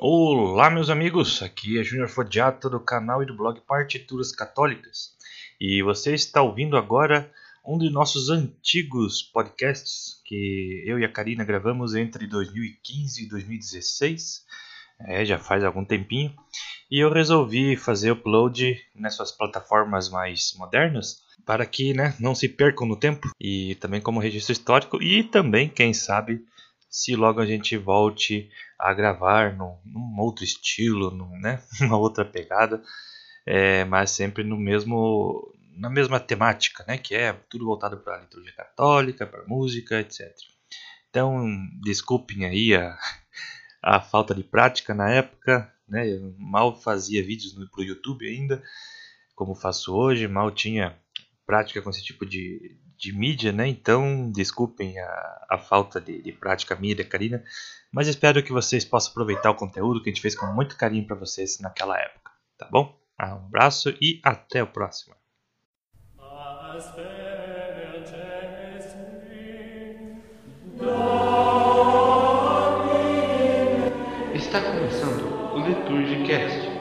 Olá, meus amigos, aqui é Júnior Fodiato do canal e do blog Partituras Católicas. E você está ouvindo agora um de nossos antigos podcasts que eu e a Karina gravamos entre 2015 e 2016, é, já faz algum tempinho, e eu resolvi fazer upload nessas plataformas mais modernas para que né, não se percam no tempo e também como registro histórico e também, quem sabe, se logo a gente volte a gravar num, num outro estilo, num, né, uma outra pegada, é, mas sempre no mesmo na mesma temática, né, que é tudo voltado para a liturgia católica, para música, etc. Então, desculpem aí a, a falta de prática na época, né, eu mal fazia vídeos para o YouTube ainda, como faço hoje, mal tinha prática com esse tipo de, de mídia, né? Então, desculpem a, a falta de, de prática minha da Karina, mas espero que vocês possam aproveitar o conteúdo que a gente fez com muito carinho para vocês naquela época, tá bom? Um abraço e até o próximo. Está começando o Liturgicast.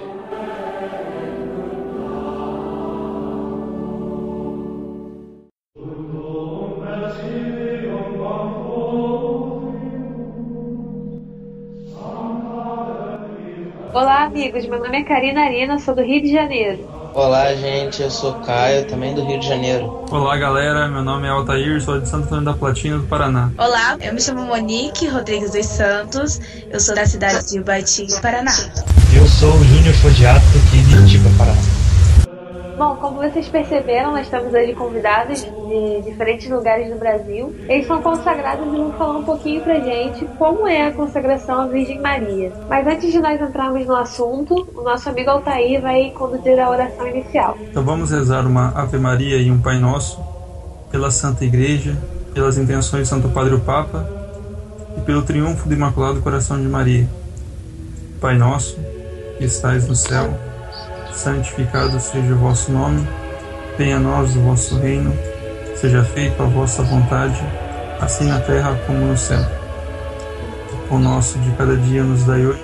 Olá, amigos. Meu nome é Karina Arina, sou do Rio de Janeiro. Olá, gente. Eu sou Caio, também do Rio de Janeiro. Olá, galera. Meu nome é Altair, sou de Santo Antônio da Platina, do Paraná. Olá, eu me chamo Monique Rodrigues dos Santos. Eu sou da cidade de Ubaitinga, Paraná. Eu sou o Júnior Fodiato, aqui de Itiba, Paraná. Bom, como vocês perceberam, nós estamos aí convidados de diferentes lugares do Brasil. Eles são consagrados e vão falar um pouquinho pra gente como é a consagração à Virgem Maria. Mas antes de nós entrarmos no assunto, o nosso amigo Altair vai conduzir a oração inicial. Então vamos rezar uma Ave Maria e um Pai Nosso pela Santa Igreja, pelas intenções de Santo Padre o Papa e pelo triunfo do Imaculado Coração de Maria. Pai Nosso, que estais no céu, santificado seja o vosso nome, venha a nós o vosso reino, seja feita a vossa vontade, assim na terra como no céu. O nosso de cada dia nos dai hoje,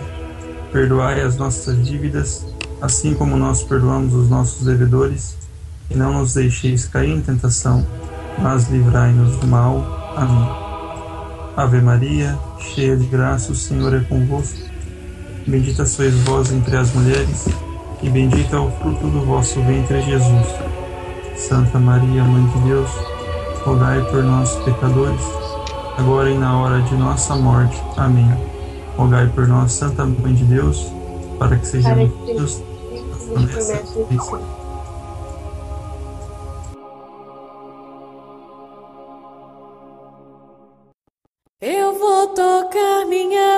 perdoai as nossas dívidas, assim como nós perdoamos os nossos devedores, e não nos deixeis cair em tentação, mas livrai-nos do mal. Amém. Ave Maria, cheia de graça, o Senhor é convosco. Bendita sois vós entre as mulheres, e bendito é o fruto do vosso ventre, Jesus. Santa Maria, Mãe de Deus, rogai por nós, pecadores, agora e na hora de nossa morte. Amém. Rogai por nós, Santa Mãe de Deus, para que sejamos promessa de Cristo. Eu vou tocar minha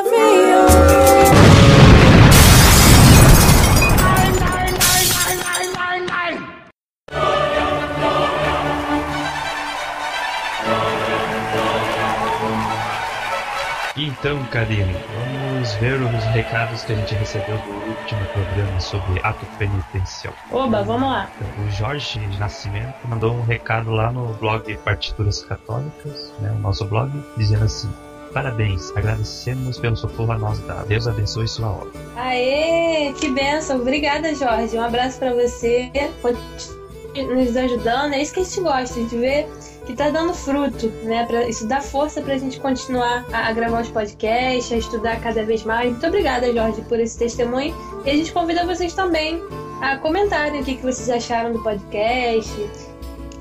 Então, Karine, vamos ver os recados que a gente recebeu do último programa sobre ato penitencial. Oba, vamos lá. Então, o Jorge Nascimento mandou um recado lá no blog Partituras Católicas, né, o nosso blog, dizendo assim: Parabéns, agradecemos pelo socorro a nós dado. Deus abençoe sua obra. Aê, que benção. Obrigada, Jorge. Um abraço pra você. Continue nos ajudando. É isso que a gente gosta, de ver que tá dando fruto, né? Pra, isso dá força pra gente continuar a, a gravar os podcasts, a estudar cada vez mais. Muito obrigada, Jorge, por esse testemunho. E a gente convida vocês também a comentarem o que, que vocês acharam do podcast.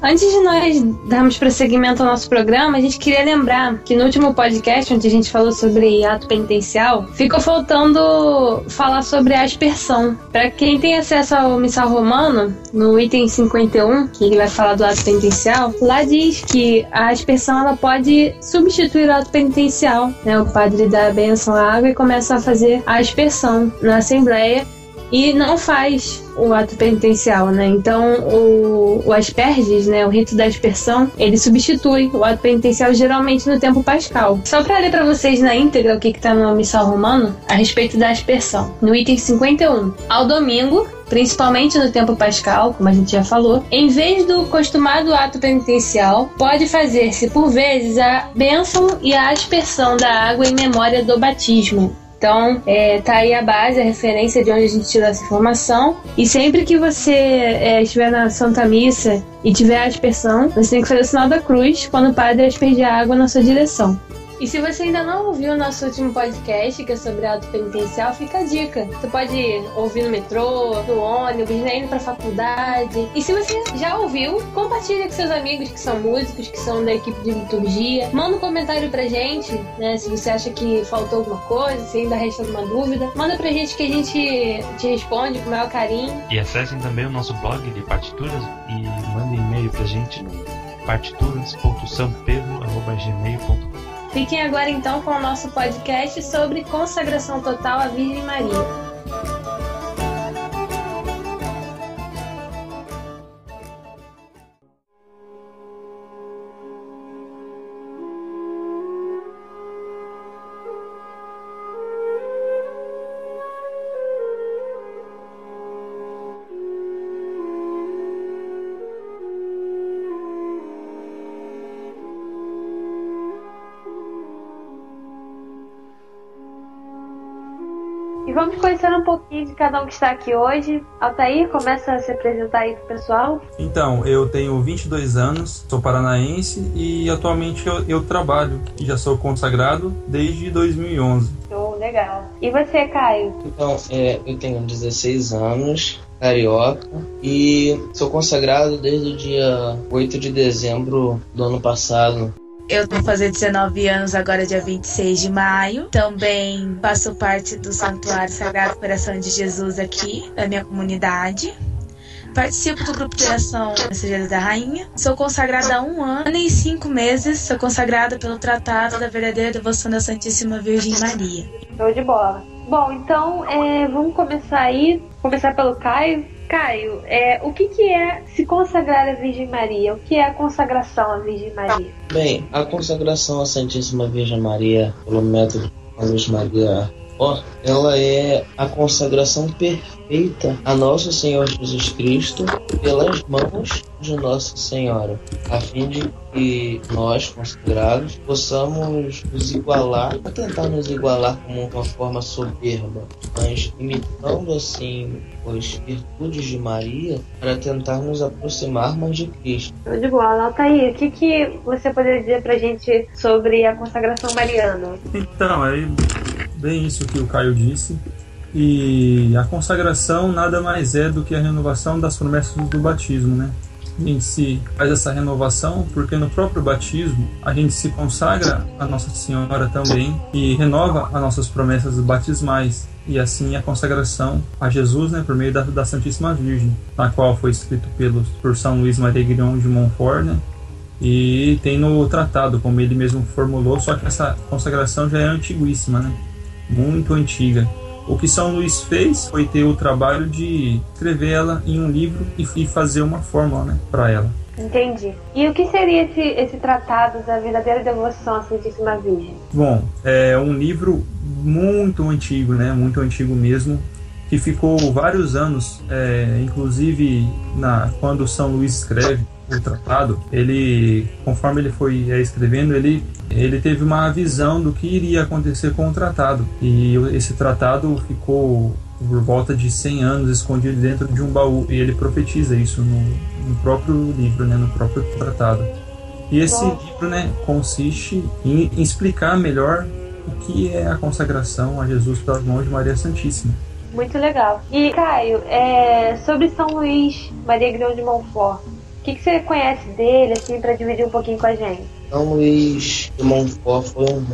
Antes de nós darmos prosseguimento ao nosso programa, a gente queria lembrar que no último podcast, onde a gente falou sobre ato penitencial, ficou faltando falar sobre a aspersão. Para quem tem acesso ao missal romano, no item 51, que ele vai falar do ato penitencial, lá diz que a aspersão ela pode substituir o ato penitencial. Né? O padre dá a benção à água e começa a fazer a aspersão na assembleia e não faz o ato penitencial, né? Então o, o asperges, né, o rito da aspersão, ele substitui o ato penitencial geralmente no tempo pascal. Só para ler para vocês na íntegra o que está no missal romano a respeito da aspersão. No item 51, ao domingo, principalmente no tempo pascal, como a gente já falou, em vez do costumado ato penitencial, pode fazer-se por vezes a bênção e a aspersão da água em memória do batismo. Então, é, tá aí a base, a referência de onde a gente tirou essa informação. E sempre que você é, estiver na Santa Missa e tiver a aspersão, você tem que fazer o sinal da cruz quando o padre aspergir água na sua direção. E se você ainda não ouviu o nosso último podcast, que é sobre auto penitencial, fica a dica. Você pode ouvir no metrô, no ônibus, né, indo pra faculdade. E se você já ouviu, compartilha com seus amigos que são músicos, que são da equipe de liturgia. Manda um comentário pra gente, né, se você acha que faltou alguma coisa, se ainda resta alguma dúvida. Manda pra gente que a gente te responde com o maior carinho. E acessem também o nosso blog de partituras e mandem e-mail pra gente no partituras.sampedro.gmail.com Fiquem agora então com o nosso podcast sobre consagração total à Virgem Maria. Vamos conhecer um pouquinho de cada um que está aqui hoje. Altair, começa a se apresentar aí pro pessoal. Então, eu tenho 22 anos, sou paranaense e atualmente eu, eu trabalho e já sou consagrado desde 2011. Show, legal. E você, Caio? Então, é, eu tenho 16 anos, carioca, e sou consagrado desde o dia 8 de dezembro do ano passado. Eu vou fazer 19 anos agora, dia 26 de maio. Também faço parte do Santuário Sagrado Coração de Jesus aqui, da minha comunidade. Participo do grupo de oração Mensageiros da Rainha. Sou consagrada há um ano e cinco meses. Sou consagrada pelo Tratado da Verdadeira Devoção da Santíssima Virgem Maria. Show de bola. Bom, então é, vamos começar aí. Começar pelo Caio. Caio, é, o que, que é se consagrar à Virgem Maria? O que é a consagração à Virgem Maria? Bem, a consagração à Santíssima Virgem Maria, pelo método de Maria Ó, ela é a consagração perfeita a Nosso Senhor Jesus Cristo pelas mãos de Nossa Senhora, a fim de que nós, consagrados, possamos nos igualar, não tentar nos igualar como uma forma soberba, mas imitando assim as virtudes de Maria para tentar nos aproximar mais de Cristo. Show de bola. Altair, o que, que você poderia dizer pra gente sobre a consagração mariana? Então, é bem isso que o Caio disse. E a consagração nada mais é do que a renovação das promessas do batismo, né? A gente se faz essa renovação porque no próprio batismo a gente se consagra a Nossa Senhora também e renova as nossas promessas batismais e assim a consagração a Jesus, né, por meio da, da Santíssima Virgem, na qual foi escrito pelo por São Luís Maria Guilhom de Montfort, né? E tem no tratado, como ele mesmo formulou, só que essa consagração já é antiguíssima, né? Muito antiga. O que São Luís fez foi ter o trabalho de escrever ela em um livro e fazer uma fórmula né, para ela. Entendi. E o que seria esse, esse tratado da verdadeira devoção à Santíssima Virgem? Bom, é um livro muito antigo, né? Muito antigo mesmo, que ficou vários anos, é, inclusive na quando São Luís escreve o tratado, ele, conforme ele foi é, escrevendo, ele ele teve uma visão do que iria acontecer com o tratado. E esse tratado ficou por volta de 100 anos escondido dentro de um baú. E ele profetiza isso no, no próprio livro, né, no próprio tratado. E esse livro né, consiste em, explicar melhor o que é a consagração a Jesus pelas mãos de Maria Santíssima. Muito legal. E, Caio, é, sobre São Luís Maria Grão de Montfort, que, que você conhece dele, assim, para dividir um pouquinho com a gente? São Luís de Montfort foi um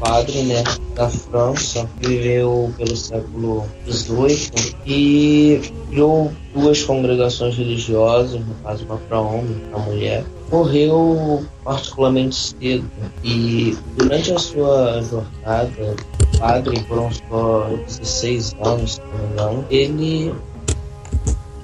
padre né, da França viveu pelo século XVIII e criou duas congregações religiosas, no caso uma para homem e para mulher. Morreu particularmente cedo e durante a sua jornada padre, foram só 16 anos, se não me engano, ele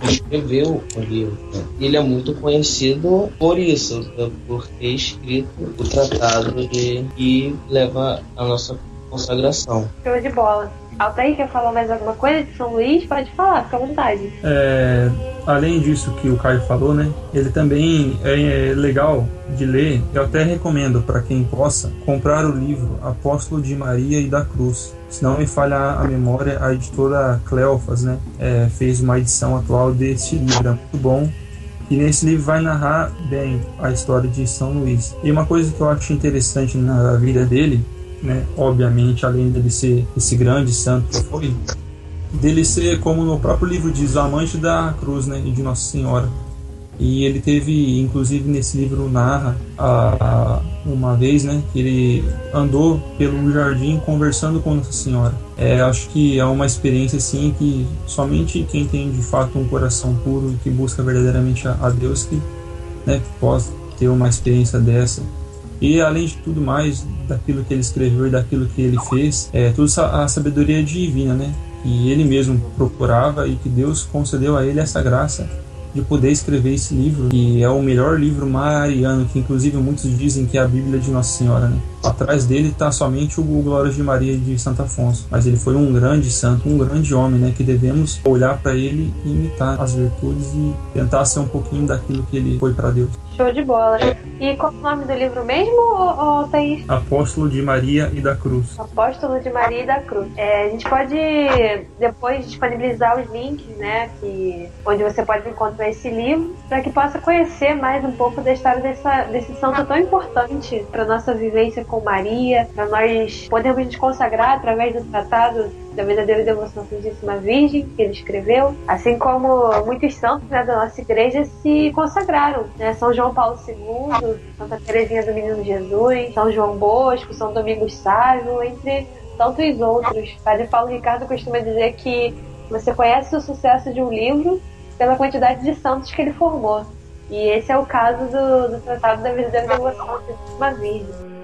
escreveu o livro. Ele é muito conhecido por isso, por ter escrito o tratado de, que leva a nossa consagração. Show de bola. Altair, quer falar mais alguma coisa de São Luís? Pode falar, fica à vontade. É, além disso que o Caio falou, né? Ele também é, é legal de ler. Eu até recomendo para quem possa comprar o livro Apóstolo de Maria e da Cruz. Se não me falha a memória, a editora Cleofas, né, é, fez uma edição atual desse livro, é muito bom. E nesse livro vai narrar bem a história de São Luís. E uma coisa que eu acho interessante na vida dele, né, obviamente, além dele ser esse grande santo que foi, dele ser, como no próprio livro diz, o amante da cruz né, e de Nossa Senhora. E ele teve, inclusive nesse livro narra a, a, uma vez, né, que ele andou pelo jardim conversando com Nossa Senhora. É, acho que é uma experiência assim que somente quem tem de fato um coração puro e que busca verdadeiramente a, a Deus que, né, possa ter uma experiência dessa. E além de tudo mais, daquilo que ele escreveu e daquilo que ele fez, é tudo a sabedoria divina, né? Que ele mesmo procurava e que Deus concedeu a ele essa graça de poder escrever esse livro, que é o melhor livro mariano, que inclusive muitos dizem que é a Bíblia de Nossa Senhora, né? Atrás dele está somente o Glórias de Maria de Santo Afonso, mas ele foi um grande santo, um grande homem, né? Que devemos olhar para ele e imitar as virtudes e tentar ser um pouquinho daquilo que ele foi para Deus. Show de bola. E qual é o nome do livro mesmo, ou, ou Thaís? Apóstolo de Maria e da Cruz. Apóstolo de Maria e da Cruz. É, a gente pode depois disponibilizar os links, né, que, onde você pode encontrar esse livro, para que possa conhecer mais um pouco da história dessa, desse santo tão importante para nossa vivência com Maria, para nós podermos nos consagrar através do tratado da verdadeira devoção à Santíssima Virgem que ele escreveu, assim como muitos santos né, da nossa igreja se consagraram. Né? São João Paulo II, Santa Teresinha do Menino Jesus, São João Bosco, São Domingos Sávio, entre tantos outros. Padre Paulo Ricardo costuma dizer que você conhece o sucesso de um livro pela quantidade de santos que ele formou. E esse é o caso do, do Tratado da Verdadeira Devoção à Santíssima Virgem.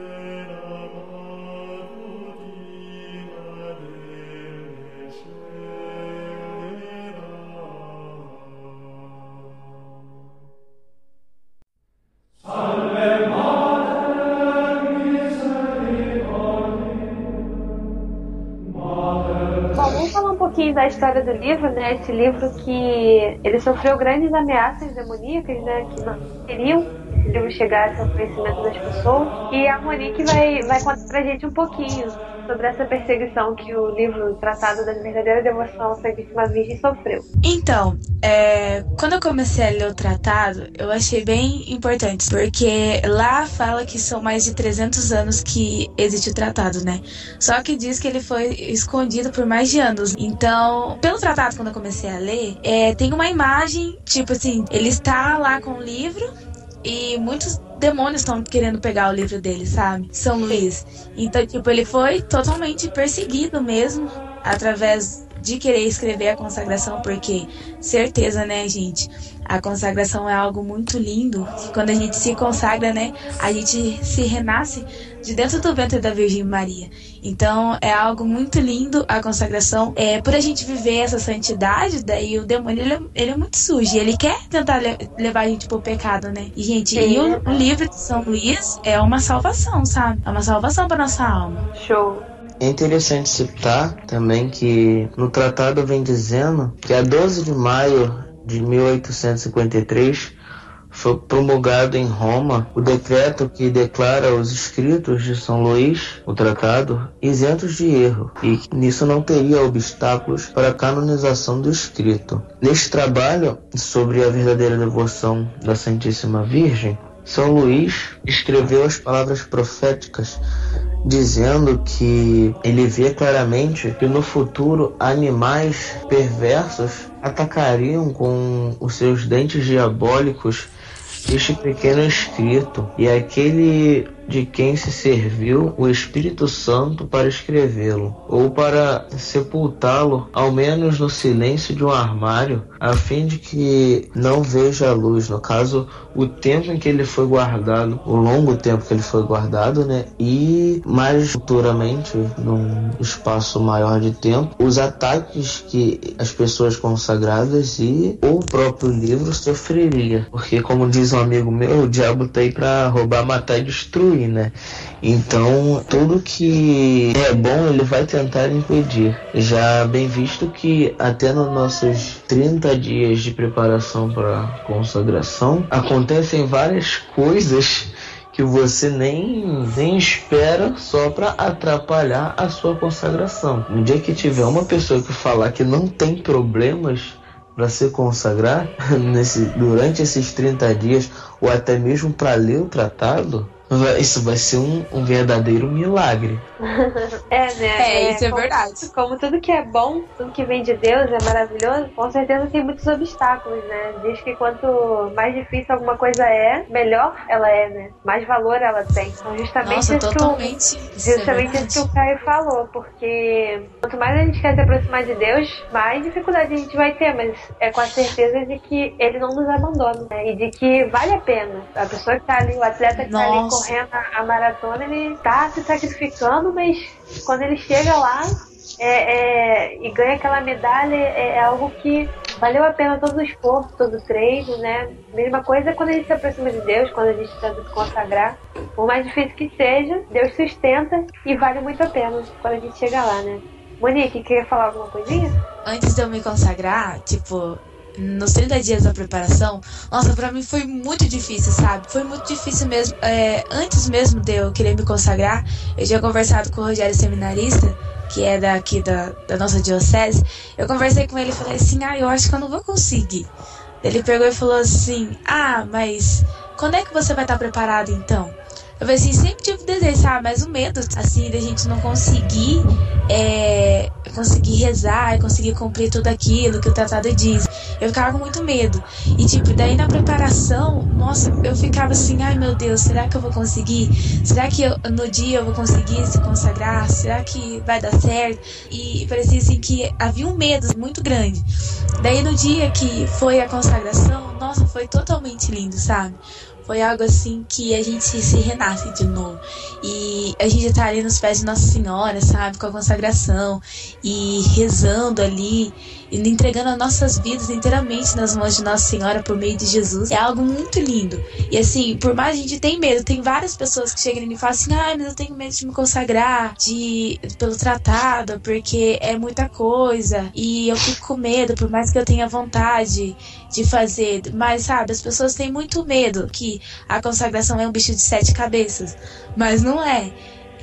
Pouquinho da história do livro, né? Esse livro que ele sofreu grandes ameaças demoníacas, né? Que não queriam esse livro chegasse ao conhecimento das pessoas. E a Monique vai, vai contar pra gente um pouquinho sobre essa perseguição que o livro Tratado da Verdadeira Devoção à Santíssima Virgem sofreu. Então, é, quando eu comecei a ler o tratado, eu achei bem importante, porque lá fala que são mais de 300 anos que existe o tratado, né? Só que diz que ele foi escondido por mais de anos. Então, pelo tratado, quando eu comecei a ler, é, tem uma imagem, tipo assim, ele está lá com o livro e muitos demônios estão querendo pegar o livro dele, sabe? São Luís. Então, tipo, ele foi totalmente perseguido mesmo através de querer escrever a consagração, porque certeza, né, gente? A consagração é algo muito lindo. Quando a gente se consagra, né, a gente se renasce de dentro do ventre da Virgem Maria. Então é algo muito lindo a consagração. É por a gente viver essa santidade, daí o demônio ele, é, ele é muito sujo. Ele quer tentar le levar a gente pro pecado, né? E gente, e o, o livro de São Luís é uma salvação, sabe? É uma salvação para nossa alma. Show. É interessante citar também que no tratado vem dizendo que a 12 de maio de 1853 foi promulgado em Roma o decreto que declara os escritos de São Luís, o tratado, isentos de erro, e nisso não teria obstáculos para a canonização do escrito. Neste trabalho sobre a verdadeira devoção da Santíssima Virgem, São Luís escreveu as palavras proféticas dizendo que ele vê claramente que no futuro animais perversos atacariam com os seus dentes diabólicos este pequeno escrito e aquele de quem se serviu o Espírito Santo para escrevê-lo, ou para sepultá-lo, ao menos no silêncio de um armário, a fim de que não veja a luz. No caso, o tempo em que ele foi guardado, o longo tempo que ele foi guardado, né? E mais futuramente, num espaço maior de tempo, os ataques que as pessoas consagradas e o próprio livro sofreria. Porque, como diz um amigo meu, o diabo tá aí para roubar, matar e destruir né? Então, tudo que é bom ele vai tentar impedir. Já bem visto que até nos nossos 30 dias de preparação para consagração acontecem várias coisas que você nem, nem espera só para atrapalhar a sua consagração. No dia que tiver uma pessoa que falar que não tem problemas para se consagrar nesse, durante esses 30 dias ou até mesmo para ler o tratado, isso vai ser um, um verdadeiro milagre. É, né? É, isso é como, verdade. Como tudo que é bom, tudo que vem de Deus é maravilhoso, com certeza tem muitos obstáculos, né? Diz que quanto mais difícil alguma coisa é, melhor ela é, né? Mais valor ela tem. Então, justamente Nossa, isso totalmente. que o, Isso é justamente isso que o Caio falou, porque quanto mais a gente quer se aproximar de Deus, mais dificuldade a gente vai ter, mas é com a certeza de que ele não nos abandona, né? E de que vale a pena. A pessoa que tá ali, o atleta que tá ali Nossa. correndo a, a maratona, ele tá se sacrificando, mas quando ele chega lá é, é, e ganha aquela medalha, é, é algo que valeu a pena todo o esforço, todo o treino, né? Mesma coisa quando a gente se aproxima de Deus, quando a gente tenta se consagrar. Por mais difícil que seja, Deus sustenta e vale muito a pena quando a gente chega lá, né? Monique, queria falar alguma coisinha? Antes de eu me consagrar, tipo, nos 30 dias da preparação, nossa, pra mim foi muito difícil, sabe? Foi muito difícil mesmo. É, antes mesmo de eu querer me consagrar, eu tinha conversado com o Rogério Seminarista, que é daqui da, da nossa diocese. Eu conversei com ele e falei assim: ah, eu acho que eu não vou conseguir. Ele pegou e falou assim: ah, mas quando é que você vai estar preparado então? Eu assim, sempre tive desejo, sabe? Mas o medo, assim, da gente não conseguir é, conseguir rezar e conseguir cumprir tudo aquilo que o tratado diz. Eu ficava com muito medo. E, tipo, daí na preparação, nossa, eu ficava assim, ai meu Deus, será que eu vou conseguir? Será que eu- no dia eu vou conseguir se consagrar? Será que vai dar certo? E parecia assim que havia um medo muito grande. Daí no dia que foi a consagração, nossa, foi totalmente lindo, sabe? Foi algo assim que a gente se renasce de novo. E a gente tá ali nos pés de Nossa Senhora, sabe? Com a consagração. E rezando ali. Entregando as nossas vidas inteiramente nas mãos de Nossa Senhora por meio de Jesus. É algo muito lindo. E assim, por mais a gente tem medo, tem várias pessoas que chegam e falam assim: ai, mas eu tenho medo de me consagrar de, pelo tratado, porque é muita coisa. E eu fico com medo, por mais que eu tenha vontade de fazer. Mas, sabe, as pessoas têm muito medo que a consagração é um bicho de sete cabeças. Mas não é.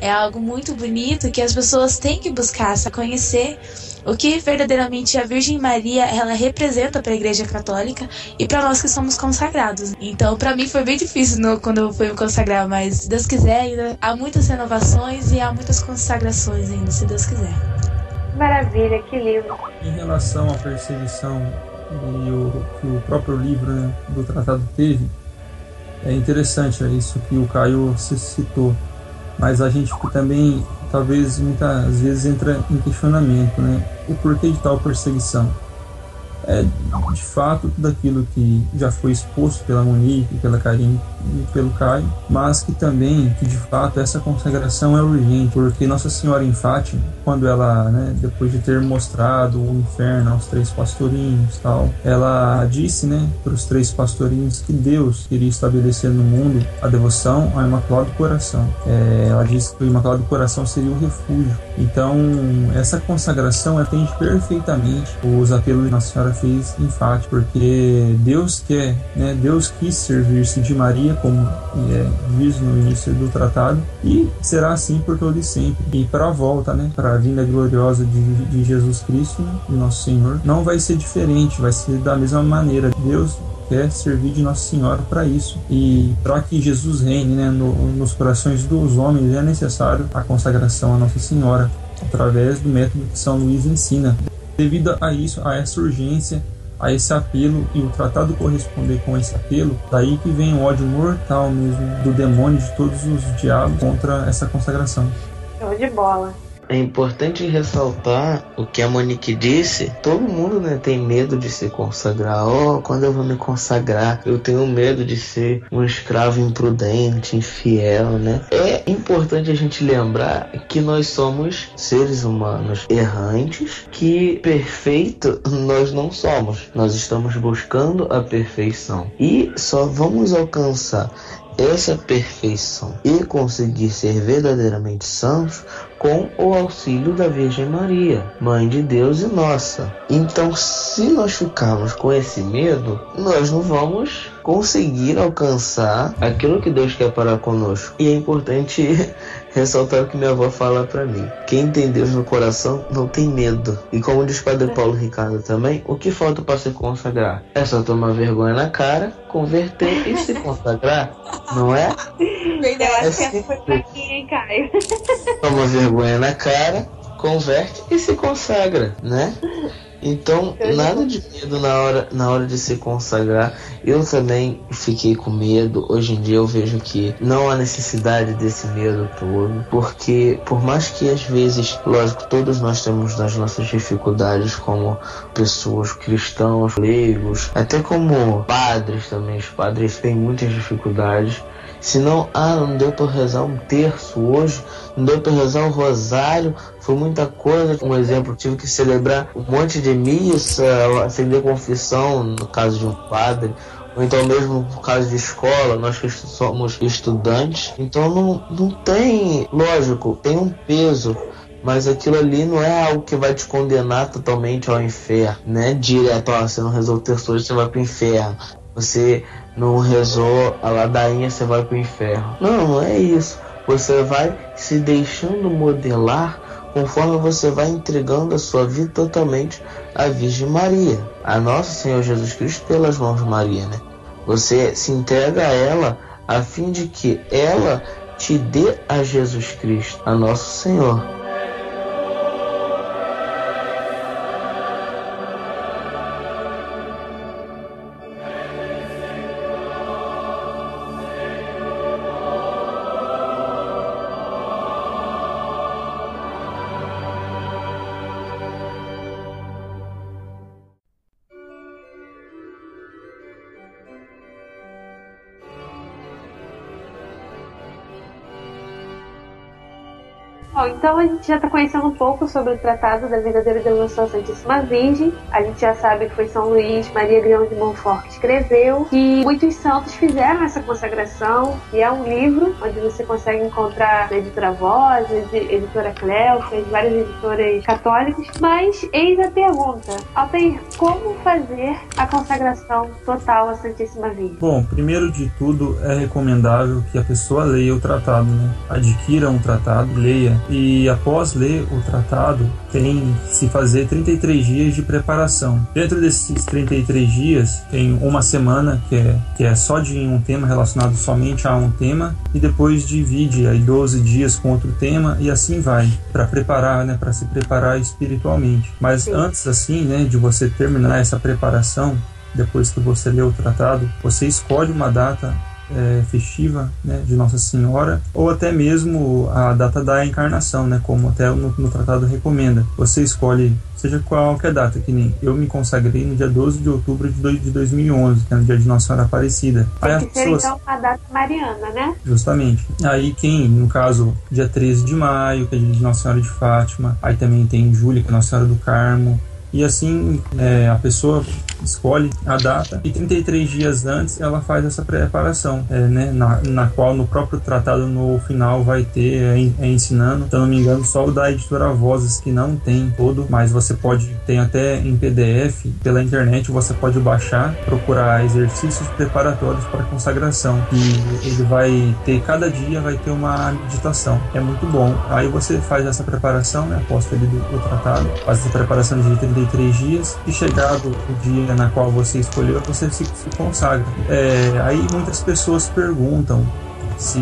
É algo muito bonito que as pessoas têm que buscar, conhecer o que verdadeiramente a Virgem Maria ela representa para a Igreja Católica e para nós que somos consagrados. Então, para mim foi bem difícil no- quando eu fui me consagrar, mas se Deus quiser, ainda há muitas renovações e há muitas consagrações ainda, se Deus quiser. Maravilha, que lindo. Em relação à perseguição e o que o próprio livro né, do tratado teve, é interessante é isso que o Caio se citou, mas a gente também talvez muitas vezes entra em questionamento, né? O porquê de tal perseguição? É de fato tudo aquilo que já foi exposto pela Monique, pela Karine pelo Caio, mas que também que de fato essa consagração é urgente, porque Nossa Senhora em Fátima, quando ela, né, depois de ter mostrado o inferno aos três pastorinhos, tal, ela disse, né, para os três pastorinhos que Deus queria estabelecer no mundo a devoção ao Imaculado Coração. É, ela disse que o Imaculado Coração seria o refúgio. Então essa consagração atende perfeitamente os apelos que Nossa Senhora fez em Fátima, porque Deus quer, né, Deus quis servir-se de Maria como é visto no início do tratado e será assim por todo e sempre. E para a volta, né, para a vinda gloriosa de, de Jesus Cristo, de nosso Senhor, não vai ser diferente, vai ser da mesma maneira. Deus quer servir de Nossa Senhora para isso. E para que Jesus reine né, no, nos corações dos homens, é necessário a consagração a Nossa Senhora, através do método que São Luís ensina. Devido a isso, a essa urgência, a esse apelo e o tratado corresponder com esse apelo, daí que vem o ódio mortal mesmo do demônio de todos os diabos contra essa consagração. Show de bola. É importante ressaltar o que a Monique disse. Todo mundo né, tem medo de se consagrar. Oh, quando eu vou me consagrar, eu tenho medo de ser um escravo imprudente, infiel, né? É importante a gente lembrar que nós somos seres humanos errantes, que perfeito nós não somos. Nós estamos buscando a perfeição e só vamos alcançar essa perfeição e conseguir ser verdadeiramente santos com o auxílio da Virgem Maria, Mãe de Deus e nossa. Então, se nós ficarmos com esse medo, nós não vamos conseguir alcançar aquilo que Deus quer para conosco. E é importante ressaltar o que minha avó fala para mim. Quem tem Deus no coração não tem medo. E como diz Padre Paulo Ricardo também, o que falta para se consagrar? É só tomar vergonha na cara, converter e se consagrar, não é? Eu acho que essa foi hein, Caio? Toma vergonha na cara, converte e se consagra, né? Então, nada de medo na hora, na hora de se consagrar. Eu também fiquei com medo. Hoje em dia eu vejo que não há necessidade desse medo todo. Porque, por mais que às vezes, lógico, todos nós temos as nossas dificuldades como pessoas cristãos, leigos, até como padres também. Os padres têm muitas dificuldades. Se não, ah, não deu para rezar um terço hoje, não deu para rezar um rosário, foi muita coisa. Um exemplo, tive que celebrar um monte de missa, acender confissão, no caso de um padre, ou então mesmo por causa de escola, nós que somos estudantes. Então não, não tem, lógico, tem um peso. Mas aquilo ali não é algo que vai te condenar totalmente ao inferno, né? Direto, ó, você não rezou o terço hoje, você vai pro inferno. Você não rezou a ladainha, você vai pro inferno. Não, não é isso. Você vai se deixando modelar conforme você vai entregando a sua vida totalmente à Virgem Maria, a Nosso Senhor Jesus Cristo pelas mãos de Maria, né? Você se entrega a ela a fim de que ela te dê a Jesus Cristo, a Nosso Senhor. A gente já está conhecendo um pouco sobre o Tratado da Verdadeira Devoção à Santíssima Virgem. A gente já sabe que foi São Luís Maria Grão de Montfort que escreveu, que muitos santos fizeram essa consagração, e é um livro onde você consegue encontrar na editora Voz, na editora Cleofas, várias editoras católicas. Mas eis a pergunta, Altair, como fazer a consagração total à Santíssima Virgem? Bom, primeiro de tudo é recomendável que a pessoa leia o tratado, né? adquira um tratado, leia e após ler o tratado tem que se fazer 33 dias de preparação. Dentro desses 33 dias tem uma semana que é, que é só de um tema relacionado somente a um tema e depois divide aí 12 dias com outro tema e assim vai para preparar, né, para se preparar espiritualmente. Mas antes assim, né, de você terminar essa preparação, depois que você lê o tratado, você escolhe uma data é, festiva né, de Nossa Senhora, ou até mesmo a data da encarnação, né, como até no, no, tratado recomenda. Você escolhe, seja qualquer data, que nem eu me consagrei no dia 12 de outubro de, do, de 2011, que é no dia de Nossa Senhora Aparecida. Tem Aí que ser pessoas... então a data mariana, né? Justamente. Aí quem, no caso, dia 13 de maio, que é dia de Nossa Senhora de Fátima, aí também tem Júlia, que é Nossa Senhora do Carmo, e assim é, a pessoa escolhe a data e 33 dias antes ela faz essa preparação, é, né, na, na qual no próprio tratado no final vai ter é, é, ensinando, se eu não me engano, só o da editora Vozes que não tem todo, mas você pode tem até em PDF pela internet você pode baixar, procurar exercícios preparatórios para consagração e ele vai ter cada dia vai ter uma meditação, é muito bom. Aí você faz essa preparação, né, após ele do, do tratado, faz essa preparação de 33 dias e chegado o dia na qual você escolheu, você se, se consagra. É, aí muitas pessoas perguntam se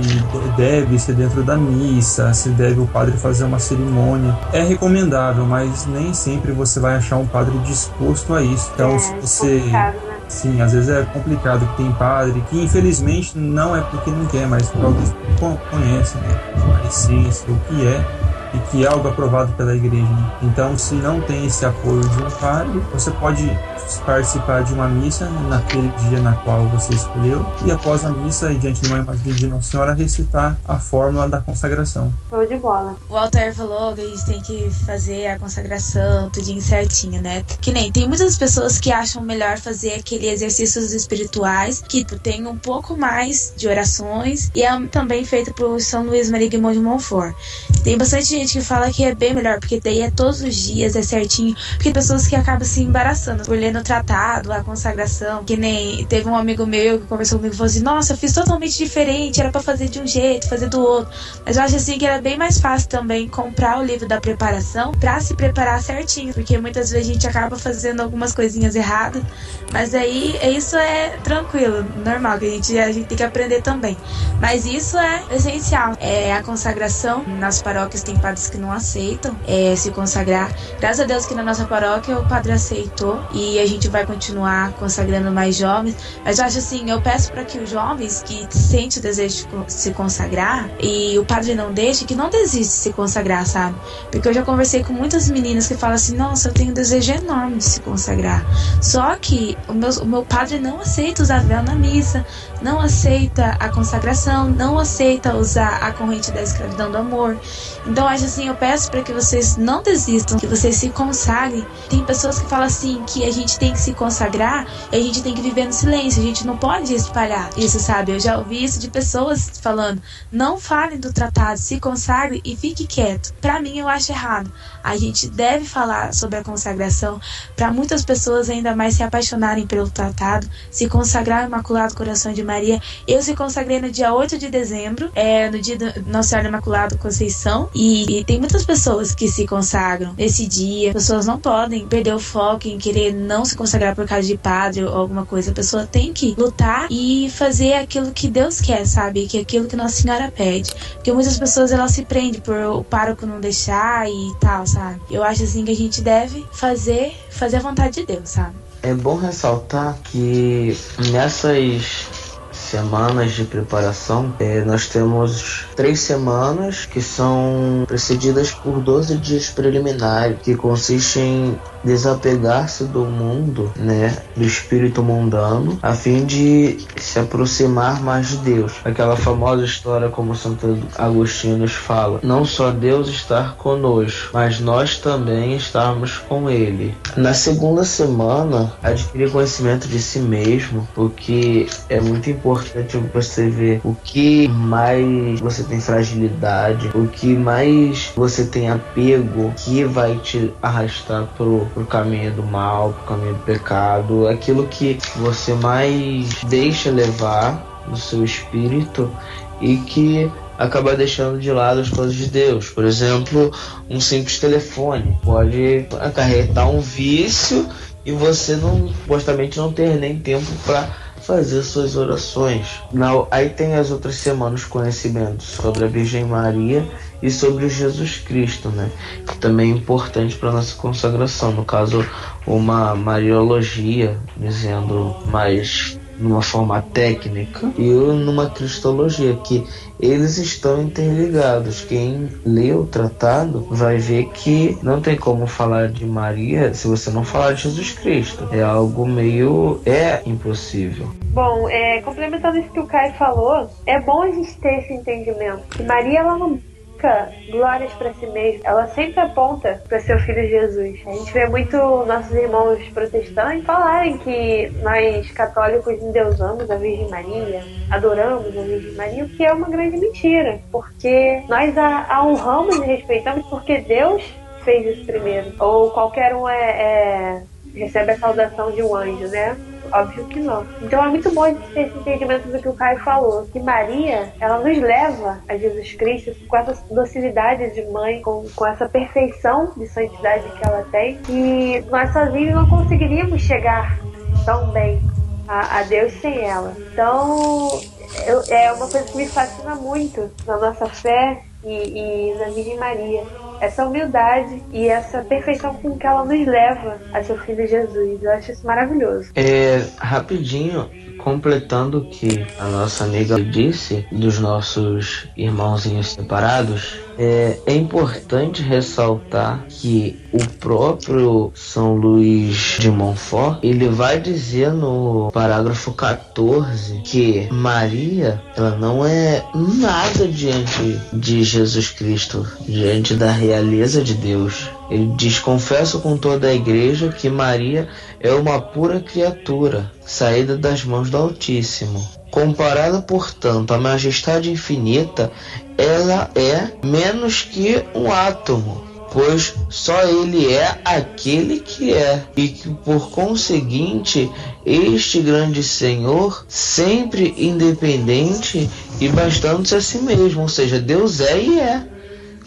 deve ser dentro da missa, se deve o padre fazer uma cerimônia. É recomendável, mas nem sempre você vai achar um padre disposto a isso. Então, é, se você. Né? Sim, às vezes é complicado que tem padre que infelizmente não é porque não quer, mas talvez conhece né, a essência, o que é e que é algo aprovado pela igreja. Né? Então, se não tem esse apoio de um padre, você pode participar de uma missa naquele dia na qual você escolheu e após a missa e diante de uma imagem de Nossa Senhora recitar a fórmula da consagração. Show de bola. O Walter falou que a gente tem que fazer a consagração tudinho certinho, né? Que nem tem muitas pessoas que acham melhor fazer aquele exercícios espirituais que tem um pouco mais de orações e é também feito por São Luís Maria Guimond de Montfort. Tem bastante gente que fala que é bem melhor, porque daí é todos os dias, é certinho. Porque tem pessoas que acabam se embaraçando por lendo tratado, a consagração. Que nem teve um amigo meu que conversou comigo e falou assim: Nossa, eu fiz totalmente diferente, era para fazer de um jeito, fazer do outro. Mas eu acho assim que era bem mais fácil também comprar o livro da preparação para se preparar certinho, porque muitas vezes a gente acaba fazendo algumas coisinhas erradas. Mas aí isso é tranquilo, normal, que a gente, a gente tem que aprender também. Mas isso é essencial. É a consagração. Nas paróquias tem padres que não aceitam é, se consagrar. Graças a Deus que na nossa paróquia o padre aceitou e a gente vai continuar consagrando mais jovens. Mas eu acho assim, eu peço para que os jovens que sentem o desejo de se consagrar e o padre não deixe, que não desiste de se consagrar, sabe? Porque eu já conversei com muitas meninas que falam assim, nossa, eu tenho um desejo enorme de se consagrar. Só que o meu, o meu padre não aceita usar véu na missa, não aceita a consagração, não aceita usar a corrente da escravidão do amor. Então, acho assim, eu peço para que vocês não desistam, que vocês se consagrem. Tem pessoas que falam assim que a gente tem que se consagrar e a gente tem que viver no silêncio, a gente não pode espalhar isso, sabe? Eu já ouvi isso de pessoas falando: não falem do tratado, se consagre e fique quieto. Para mim, eu acho errado. A gente deve falar sobre a consagração para muitas pessoas ainda mais se apaixonarem pelo tratado, se consagrar ao Imaculado Coração de Maria. Eu se consagrei no dia 8 de dezembro, é, no dia do Nossa Senhora Imaculado Conceição, e, e tem muitas pessoas que se consagram nesse dia. Pessoas não podem perder o foco em querer não se consagrar por causa de padre ou alguma coisa. A pessoa tem que lutar e fazer aquilo que Deus quer, sabe? Que é aquilo que Nossa Senhora pede. Porque muitas pessoas elas se prendem por o pároco não deixar e tal, sabe? Eu acho assim que a gente deve fazer, fazer a vontade de Deus, sabe? É bom ressaltar que nessas semanas de preparação, é, nós temos três semanas que são precedidas por 12 dias preliminares, que consistem em desapegar-se do mundo, né, do espírito mundano, a fim de se aproximar mais de Deus. Aquela famosa história como Santo Agostinho nos fala, não só Deus estar conosco, mas nós também estarmos com Ele. Na segunda semana, adquirir conhecimento de si mesmo, o que é muito importante você ver o que mais você tem fragilidade, o que mais você tem apego que vai te arrastar pro pro caminho do mal, pro caminho do pecado, aquilo que você mais deixa levar no seu espírito e que acaba deixando de lado as coisas de Deus. Por exemplo, um simples telefone pode acarretar um vício e você não, supostamente não ter nem tempo para fazer suas orações. Não, aí tem as outras semanas conhecimentos sobre a Virgem Maria e sobre o Jesus Cristo, né? Que também é importante para nossa consagração. No caso, uma Mariologia, dizendo mais numa forma técnica, e numa cristologia, que eles estão interligados. Quem lê o tratado vai ver que não tem como falar de Maria se você não falar de Jesus Cristo. É algo meio. é impossível. Bom, é, complementando isso que o Caio falou, é bom a gente ter esse entendimento. Que Maria, ela não glórias para si mesma. Ela sempre aponta para seu filho Jesus. A gente vê muito nossos irmãos protestantes falarem que nós católicos endeusamos a Virgem Maria, adoramos a Virgem Maria, o que é uma grande mentira, porque nós a, a honramos e respeitamos porque Deus fez isso primeiro. Ou qualquer um é, é recebe a saudação de um anjo, né? Óbvio que não. Então é muito bom esse entendimento do que o Caio falou, que Maria, ela nos leva a Jesus Cristo com essa docilidade de mãe, com, com essa perfeição de santidade que ela tem, que nós sozinhos não conseguiríamos chegar tão bem a, a Deus sem ela. Então eu, é uma coisa que me fascina muito na nossa fé e, e na Virgem Maria essa humildade e essa perfeição com que ela nos leva a seu filho Jesus. Eu acho isso maravilhoso. É, rapidinho, completando o que a nossa amiga disse dos nossos irmãozinhos separados, é, é, importante ressaltar que o próprio São Luís de Montfort ele vai dizer no parágrafo 14 que Maria ela não é nada diante de Jesus Cristo, diante da realeza de Deus. Ele diz: Confesso com toda a igreja que Maria é uma pura criatura, saída das mãos do Altíssimo. Comparada, portanto, à majestade infinita, ela é menos que um átomo, pois só ele é aquele que é, e que por conseguinte, este grande Senhor, sempre independente e bastante a si mesmo, ou seja, Deus é e é,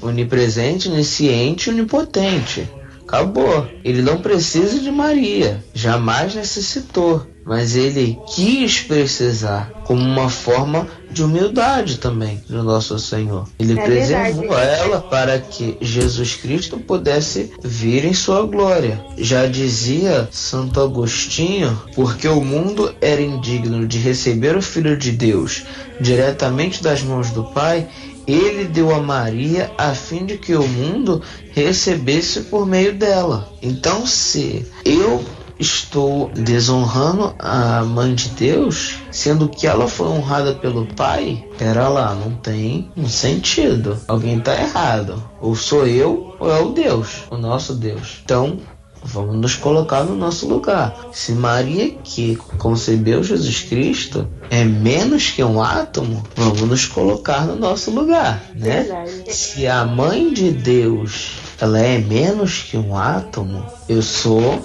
onipresente, onisciente onipotente. Acabou. Ele não precisa de Maria, jamais necessitou, mas ele quis precisar como uma forma de humildade também do nosso Senhor. Ele É preservou verdade. ela para que Jesus Cristo pudesse vir em sua glória. Já dizia Santo Agostinho, porque o mundo era indigno de receber o Filho de Deus diretamente das mãos do Pai, ele deu a Maria a fim de que o mundo recebesse por meio dela. Então, se eu estou desonrando a mãe de Deus, sendo que ela foi honrada pelo pai, pera lá, não tem um sentido. Alguém está errado. Ou sou eu, ou é o Deus, o nosso Deus. Então, Vamos nos colocar no nosso lugar. Se Maria que concebeu Jesus Cristo é menos que um átomo, vamos nos colocar no nosso lugar, né? Verdade. Se a mãe de Deus ela é menos que um átomo, eu sou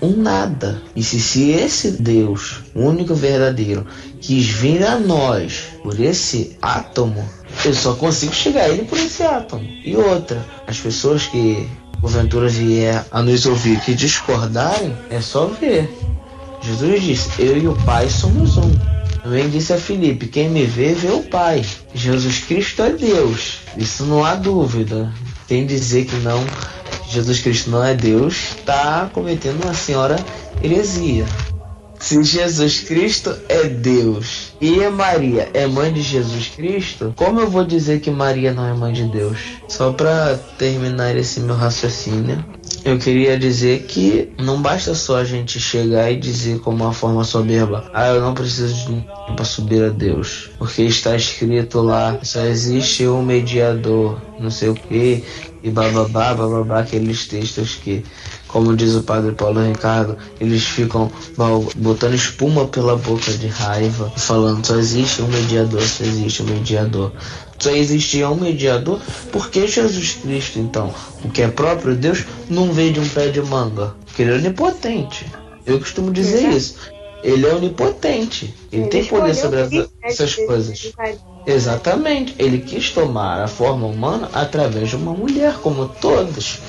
um nada. E se, se esse Deus, o único verdadeiro, quis vir a nós por esse átomo, eu só consigo chegar a ele por esse átomo. E outra, as pessoas que porventura vier a nos ouvir que discordarem, é só ver. Jesus disse: Eu e o Pai somos um. Também disse a Filipe: Quem me vê, vê o Pai. Jesus Cristo é Deus. Isso não há dúvida. Quem dizer que não, Jesus Cristo não é Deus, está cometendo uma senhora heresia. Se Jesus Cristo é Deus e Maria é mãe de Jesus Cristo, como eu vou dizer que Maria não é mãe de Deus? Só para terminar esse meu raciocínio, eu queria dizer que não basta só a gente chegar e dizer com uma forma soberba: Ah, eu não preciso de para subir a Deus, porque está escrito lá, só existe um mediador, não sei o que, e bababá, bababá, aqueles textos que como diz o padre Paulo Ricardo, eles ficam botando espuma pela boca de raiva, falando só existe um mediador, só existe um mediador. Só existia um mediador, porque Jesus Cristo, então, o que é próprio Deus, não veio de um pé de manga, porque ele é onipotente. Eu costumo dizer Exato. isso. Ele é onipotente. Ele, tem poder sobre essa- o essas coisas. Exatamente. Ele quis tomar a forma humana através de uma mulher, como todos.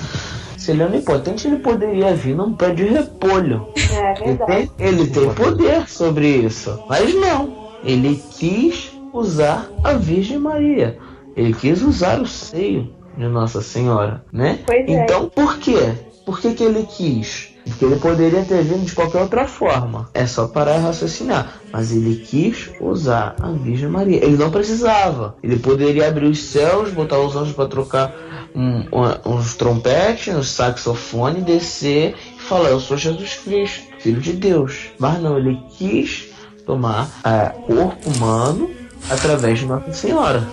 Se ele é onipotente, ele poderia vir num pé de repolho. É Ele verdade. tem, ele tem poder sobre isso. Mas não. Ele quis usar a Virgem Maria. Ele quis usar o seio de Nossa Senhora, né? Pois é. então, por quê? Por que, que ele quis? Porque ele poderia ter vindo de qualquer outra forma. É só parar e raciocinar. Mas ele quis usar a Virgem Maria. Ele não precisava. Ele poderia abrir os céus, botar os anjos para trocar um- um- uns trompetes, um saxofone, descer e falar: Eu sou Jesus Cristo, Filho de Deus. Mas não, ele quis tomar é, corpo humano através de Nossa Senhora.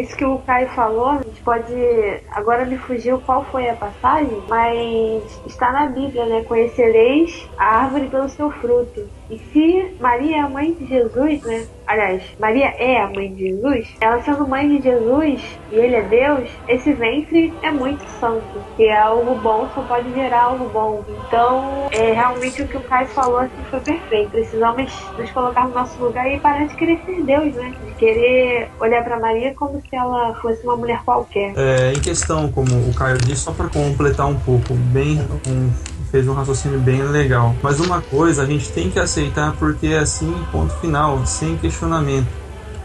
Isso que o Caio falou, a gente pode. Agora me fugiu qual foi a passagem, mas está na Bíblia, né? Conhecereis a árvore pelo seu fruto. E se Maria é a mãe de Jesus, né? Aliás, Maria é a mãe de Jesus, ela sendo mãe de Jesus e ele é Deus, esse ventre é muito santo. E é algo bom só pode gerar algo bom. Então, é realmente o que o Caio falou assim foi perfeito. Precisamos nos colocar no nosso lugar e parar de querer ser Deus, né? De querer olhar para Maria como se ela fosse uma mulher qualquer. É, em questão, como o Caio disse, só para completar um pouco, bem um- fez um raciocínio bem legal. Mas uma coisa a gente tem que aceitar porque é assim, ponto final, sem questionamento.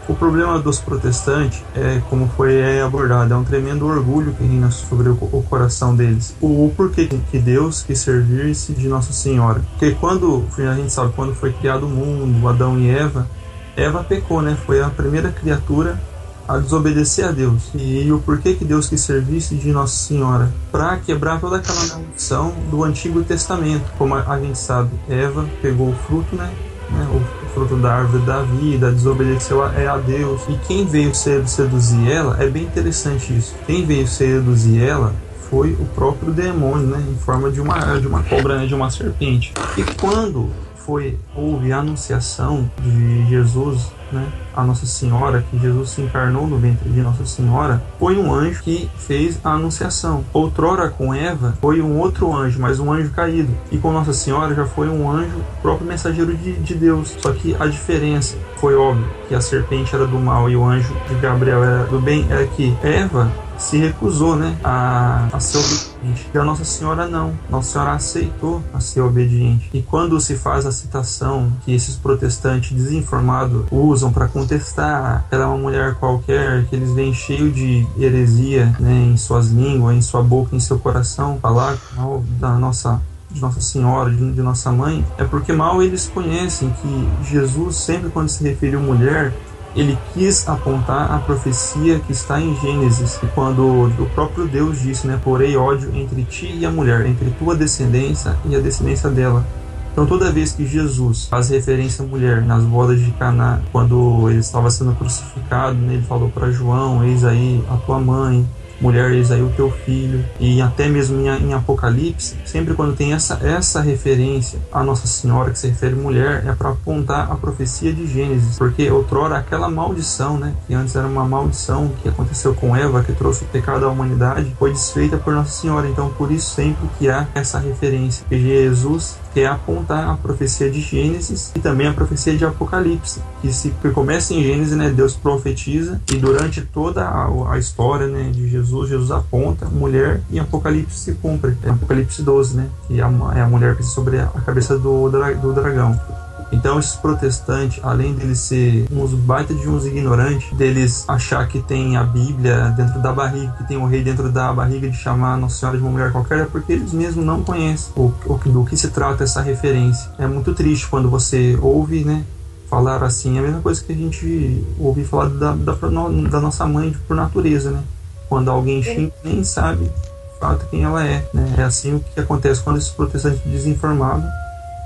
O problema dos protestantes, é, como foi é, abordado, é um tremendo orgulho que reina sobre o, coração deles. O, o porquê que Deus quis servir-se de Nossa Senhora. Porque quando, a gente sabe, quando foi criado o mundo, Adão e Eva, Eva pecou, né? Foi a primeira criatura a desobedecer a Deus. E, o porquê que Deus quis servir-se de Nossa Senhora? Para quebrar toda aquela maldição do Antigo Testamento. Como a, a gente sabe, Eva pegou o fruto, né? né o fruto da árvore da vida, desobedeceu a, é a Deus. E quem veio seduzir ela, é bem interessante isso. Quem veio seduzir ela foi o próprio demônio, né, em forma de uma, de uma cobra, né, de uma serpente. E quando foi houve a anunciação de Jesus, né, a Nossa Senhora, que Jesus se encarnou no ventre de Nossa Senhora, foi um anjo que fez a anunciação. Outrora com Eva foi um outro anjo, mas um anjo caído. E com Nossa Senhora já foi um anjo, próprio mensageiro de, de Deus. Só que a diferença foi óbvio que a serpente era do mal e o anjo de Gabriel era do bem, é que Eva se recusou né, a, a ser obediente. E a Nossa Senhora não. Nossa Senhora aceitou a ser obediente. E quando se faz a citação que esses protestantes desinformados usam para contestar ela é uma mulher qualquer, que eles vêm cheio de heresia né, em suas línguas, em sua boca, em seu coração, falar da nossa de Nossa Senhora, de, de, Nossa Mãe, é porque mal eles conhecem que Jesus, sempre quando se referiu mulher, ele quis apontar a profecia que está em Gênesis, quando o próprio Deus disse, né, porei ódio entre ti e a mulher, entre tua descendência e a descendência dela. Então toda vez que Jesus faz referência à mulher nas bodas de Caná, quando ele estava sendo crucificado, né, ele falou para João, eis aí a tua mãe, mulher, eis aí o teu filho, e até mesmo em, em, Apocalipse, sempre quando tem essa, essa referência à Nossa Senhora, que se refere mulher, é para apontar a profecia de Gênesis, porque outrora aquela maldição, né, que antes era uma maldição que aconteceu com Eva, que trouxe o pecado à humanidade, foi desfeita por Nossa Senhora. Então, por isso, sempre que há essa referência, que Jesus quer apontar a profecia de Gênesis e também a profecia de Apocalipse, que se que começa em Gênesis, né, Deus profetiza e durante toda a, a história, né, de Jesus, Jesus aponta mulher e Apocalipse se cumpre. É Apocalipse 12, né, que é a, é a mulher que sobre a cabeça do, do dragão. Então esses protestantes, além deles ser uns baita de uns ignorantes, deles achar que tem a Bíblia dentro da barriga, que tem o rei dentro da barriga de chamar Nossa Senhora de uma mulher qualquer, é porque eles mesmos não conhecem o, o, do que se trata essa referência. É muito triste quando você ouve, né? Falar assim, é a mesma coisa que a gente ouve falar da, da, da nossa mãe por natureza, né? Quando alguém xinga, nem sabe fato quem ela é. Né? É assim o que acontece quando esses protestantes desinformados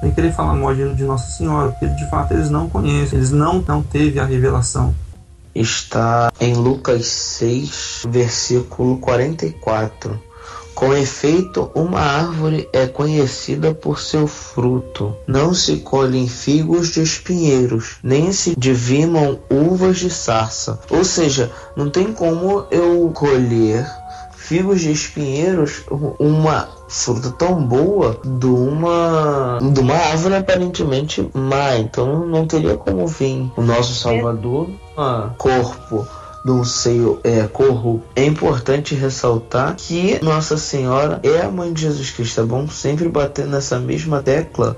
nem querer falar mal de, Nossa Senhora, porque de fato eles não conhecem, eles não, não teve a revelação. Está em Lucas 6, versículo 44. Com efeito, uma árvore é conhecida por seu fruto. Não se colhem figos de espinheiros, nem se divinam uvas de sarça. Ou seja, não tem como eu colher figos de espinheiros uma fruta tão boa de uma de uma árvore aparentemente má então não teria como vir o nosso salvador um corpo de um seio é, corrupto. É importante ressaltar que Nossa Senhora é a mãe de Jesus Cristo. É bom sempre bater nessa mesma tecla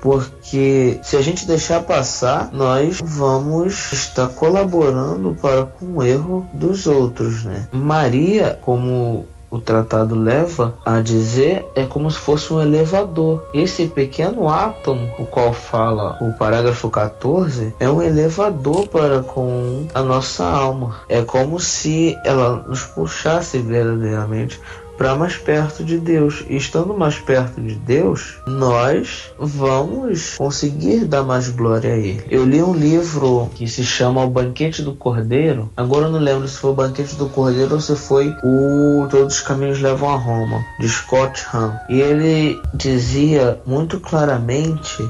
porque se a gente deixar passar, nós vamos estar colaborando para com o erro dos outros, né? Maria, como o tratado leva a dizer é como se fosse um elevador. Esse pequeno átomo, o qual fala o parágrafo 14, é um elevador para com a nossa alma. É como se ela nos puxasse verdadeiramente para mais perto de Deus. E estando mais perto de Deus, nós vamos conseguir dar mais glória a Ele. Eu li um livro que se chama O Banquete do Cordeiro. Agora eu não lembro se foi o Banquete do Cordeiro ou se foi o Todos os Caminhos Levam a Roma, de Scott Hahn. E ele dizia muito claramente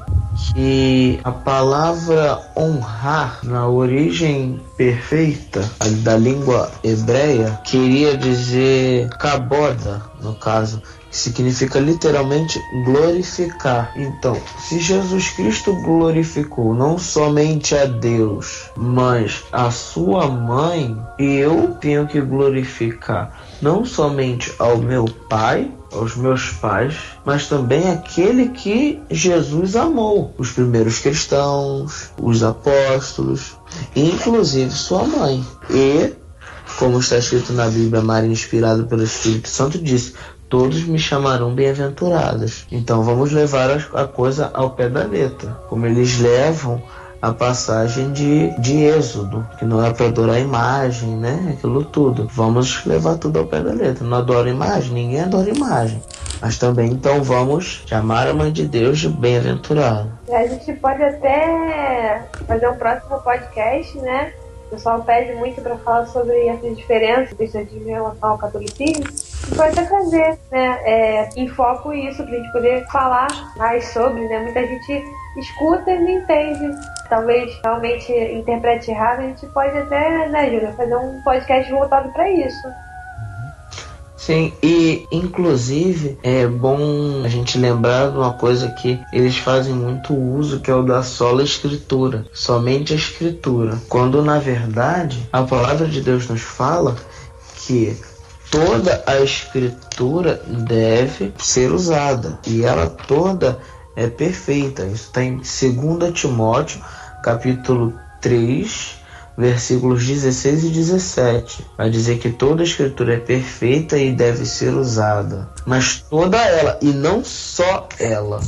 que a palavra honrar na origem perfeita da língua hebreia queria dizer kabod, no caso, que significa literalmente glorificar. Então, se Jesus Cristo glorificou não somente a Deus, mas a sua mãe, eu tenho que glorificar não somente ao meu Pai, aos meus pais, mas também aquele que Jesus amou, os primeiros cristãos, os apóstolos, inclusive sua mãe. E, como está escrito na Bíblia, Maria, inspirada pelo Espírito Santo, disse: Todos me chamarão bem-aventurados. Então vamos levar a coisa ao pé da letra, como eles levam a passagem de, de Êxodo, que não é para adorar a imagem, né? Aquilo tudo. Vamos levar tudo ao pé da letra. Não adora imagem, ninguém adora imagem. Mas também então vamos chamar a mãe de Deus de bem-aventurada. A gente pode até fazer um próximo podcast, né? O pessoal pede muito para falar sobre essas diferenças do cristianismo em relação ao catolicismo. E pode até trazer né, é, em foco isso, para a gente poder falar mais sobre. Né? Muita gente escuta e não entende. Talvez realmente interprete errado. A gente pode até, né, Júlia, fazer um podcast voltado para isso. Sim, e inclusive é bom a gente lembrar de uma coisa que eles fazem muito uso, que é o da sola escritura, somente a escritura. Quando na verdade a palavra de Deus nos fala que toda a escritura deve ser usada e ela toda é perfeita. Isso está em 2 Timóteo, capítulo 3, versículos 16 e 17. Vai dizer que toda a escritura é perfeita e deve ser usada, mas toda ela e não só ela.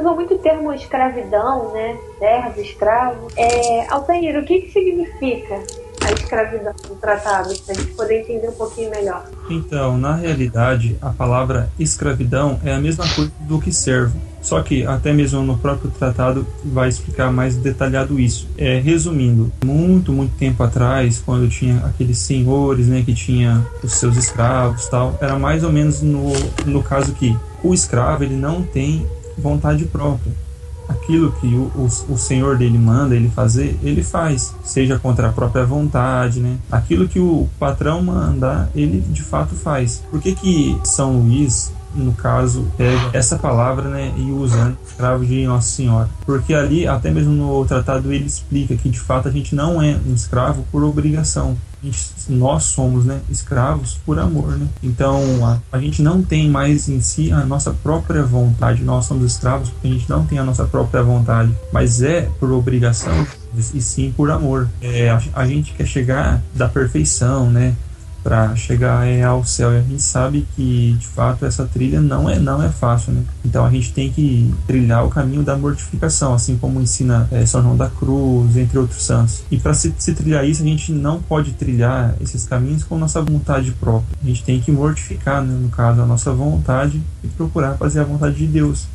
Usou muito o termo escravidão, né? Servo, escravo. É, Altair, o que, que significa a escravidão no tratado, para a gente poder entender um pouquinho melhor? Então, na realidade, a palavra escravidão é a mesma coisa do que servo. Só que até mesmo no próprio tratado vai explicar mais detalhado isso. É, resumindo, muito, muito tempo atrás, quando tinha aqueles senhores, né, que tinha os seus escravos, tal, era mais ou menos no, no caso que o escravo ele não tem vontade própria. Aquilo que o, o, o, senhor dele manda ele fazer, ele faz, seja contra a própria vontade, né? Aquilo que o patrão manda, ele de fato faz. Por que que São Luís no caso, pega essa palavra né, e usa né, escravo de Nossa Senhora. Porque ali, até mesmo no tratado, ele explica que de fato a gente não é um escravo por obrigação. Nós somos né, escravos por amor. Né? Então a, a, gente não tem mais em si a nossa própria vontade. Nós somos escravos porque a gente não tem a nossa própria vontade, mas é por obrigação e sim por amor. É, a, a gente quer chegar da perfeição, né? Para chegar ao céu. E a gente sabe que de fato essa trilha não é não é fácil, né? Então a gente tem que trilhar o caminho da mortificação, assim como ensina é, São João da Cruz, entre outros santos. E para se, se, trilhar isso, a gente não pode trilhar esses caminhos com nossa vontade própria. A gente tem que mortificar, né, no caso, a nossa vontade e procurar fazer a vontade de Deus.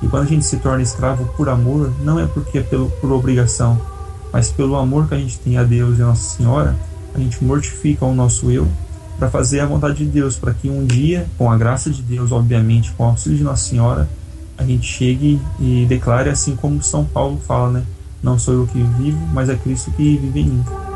E quando a gente se torna escravo por amor, não é porque é pelo, por obrigação, mas pelo amor que a gente tem a Deus e a Nossa Senhora, a gente mortifica o nosso eu para fazer a vontade de Deus, para que um dia, com a graça de Deus, obviamente, com o auxílio de Nossa Senhora, a gente chegue e declare assim como São Paulo fala, né? Não sou eu que vivo, mas é Cristo que vive em mim.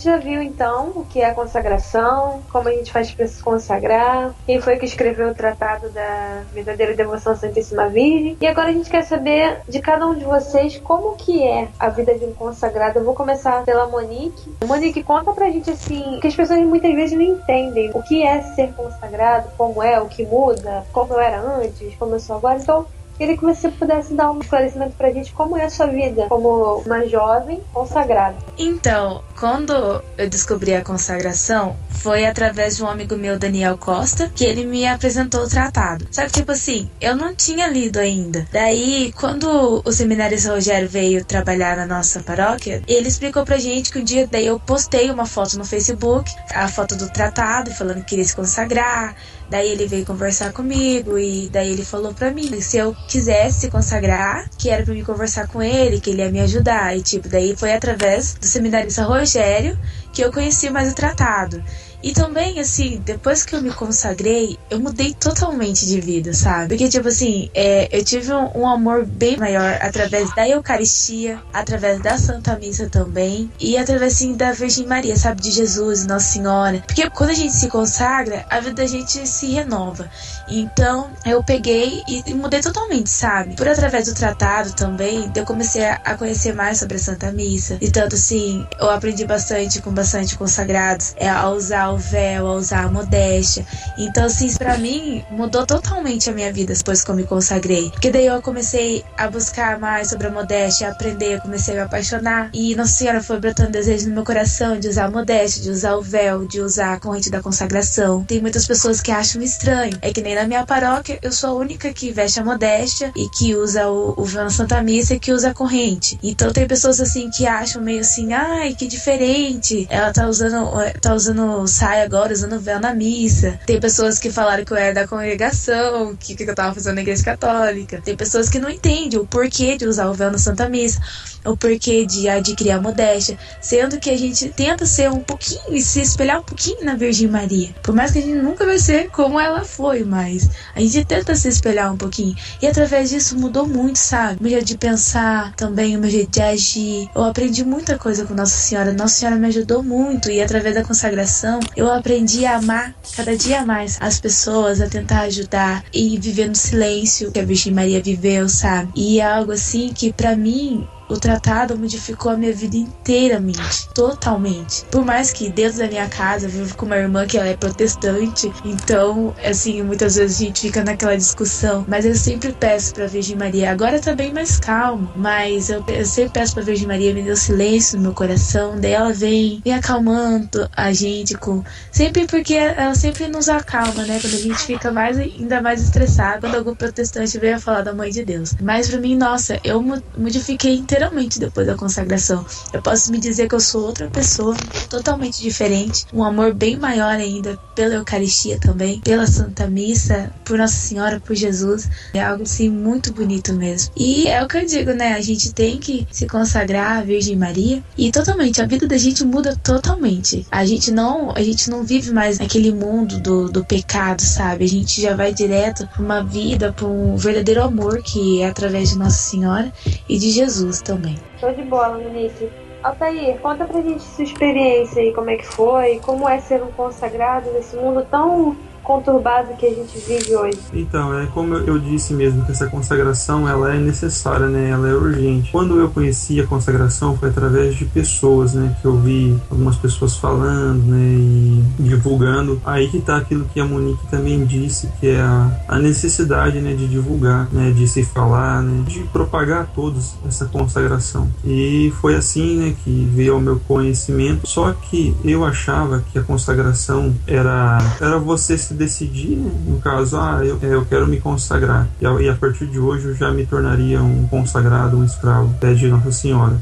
Gente já viu então o que é a consagração, como a gente faz para se consagrar, quem foi que escreveu o tratado da verdadeira devoção à Santíssima Virgem. E agora a gente quer saber de cada um de vocês como que é a vida de um consagrado. Eu vou começar pela Monique. Monique, conta pra gente assim, que as pessoas muitas vezes não entendem o que é ser consagrado, como é, o que muda, como eu era antes, como eu sou agora. Então, Queria que você pudesse dar um esclarecimento pra gente como é a sua vida como uma jovem consagrada. Então, quando eu descobri a consagração, foi através de um amigo meu, Daniel Costa, que ele me apresentou o tratado. Só que, tipo assim, eu não tinha lido ainda. Daí, quando o seminarista Rogério veio trabalhar na nossa paróquia, ele explicou pra gente que um dia daí eu postei uma foto no Facebook, a foto do tratado, falando que queria se consagrar. Daí ele veio conversar comigo e daí ele falou pra mim se eu quisesse consagrar, que era pra me conversar com ele, que ele ia me ajudar. E tipo, daí foi através do seminarista Rogério que eu conheci mais o tratado. E também, assim, depois que eu me consagrei, eu mudei totalmente de vida, sabe? Porque, tipo assim, é, eu tive um, um, amor bem maior através da Eucaristia, através da Santa Missa também, e através, assim, da Virgem Maria, sabe? De Jesus, Nossa Senhora. Porque quando a gente se consagra, a vida da gente se renova. Então, eu peguei e, mudei totalmente, sabe? Por através do tratado também, eu comecei a, a conhecer mais sobre a Santa Missa. E tanto, assim, eu aprendi bastante com bastante consagrados é, a usar o véu, a usar a modéstia. Então, assim, para mim, mudou totalmente a minha vida depois que eu me consagrei. Porque daí eu comecei a buscar mais sobre a modéstia, a aprender, eu comecei a me apaixonar. E Nossa Senhora foi brotando desejo no meu coração de usar a modéstia, de usar o véu, de usar a corrente da consagração. Tem muitas pessoas que acham estranho. É que nem na minha paróquia, eu sou a única que veste a modéstia e que usa o, o véu na Santa Missa e que usa a corrente. Então tem pessoas assim que acham meio assim, ai, que diferente. Ela tá usando, tá usando saia agora, usando véu na missa. Tem pessoas que falaram que eu era da congregação, que, que eu tava fazendo na igreja católica. Tem pessoas que não entendem o porquê de usar o véu na Santa Missa, o porquê de adquirir a modéstia, sendo que a gente tenta ser um pouquinho e se espelhar um pouquinho na Virgem Maria. Por mais que a gente nunca vai ser como ela foi, mas a gente tenta se espelhar um pouquinho. E através disso mudou muito, sabe? O meu jeito de pensar, também o meu jeito de agir. Eu aprendi muita coisa com Nossa Senhora. Nossa Senhora me ajudou muito e através da consagração eu aprendi a amar cada dia mais as pessoas, a tentar ajudar e viver no silêncio que a Virgem Maria viveu, sabe? E é algo assim que para mim o tratado modificou a minha vida inteiramente, totalmente. Por mais que dentro da minha casa eu vivo com uma irmã que ela é protestante, então, assim, muitas vezes a gente fica naquela discussão, mas eu sempre peço pra Virgem Maria, agora tá bem mais calmo, mas eu, eu sempre peço pra Virgem Maria me dê o silêncio no meu coração, daí ela vem, vem acalmando a gente com. Sempre porque ela sempre nos acalma, né? Quando a gente fica mais ainda mais estressado, quando algum protestante veio a falar da mãe de Deus. Mas para mim, nossa, eu modifiquei inteiramente literalmente depois da consagração. Eu posso me dizer que eu sou outra pessoa, totalmente diferente, um amor bem maior ainda pela Eucaristia também, pela Santa Missa, por Nossa Senhora, por Jesus. É algo assim muito bonito mesmo. E é o que eu digo, né? A gente tem que se consagrar à Virgem Maria e totalmente a vida da gente muda totalmente. A gente não, a gente não vive mais naquele mundo do, do pecado, sabe? A gente já vai direto para uma vida, para um verdadeiro amor que é através de Nossa Senhora e de Jesus também. Show de bola, Monique. Altair, conta pra gente sua experiência aí, como é que foi, como é ser um consagrado nesse mundo tão conturbado que a gente vive hoje. Então, é como eu disse mesmo, que essa consagração ela é necessária, né? Ela é urgente. Quando eu conheci a consagração foi através de pessoas, né? Que eu vi algumas pessoas falando, né? E divulgando. Aí que tá aquilo que a Monique também disse, que é a, a necessidade, né? De divulgar, né? De se falar, né? De propagar a todos essa consagração. E foi assim, né? Que veio ao meu conhecimento. Só que eu achava que a consagração era, era você se decidir, né? no caso, ah, eu, eu quero me consagrar, e a, e a partir de hoje eu já me tornaria um consagrado, um escravo, pede Nossa Senhora.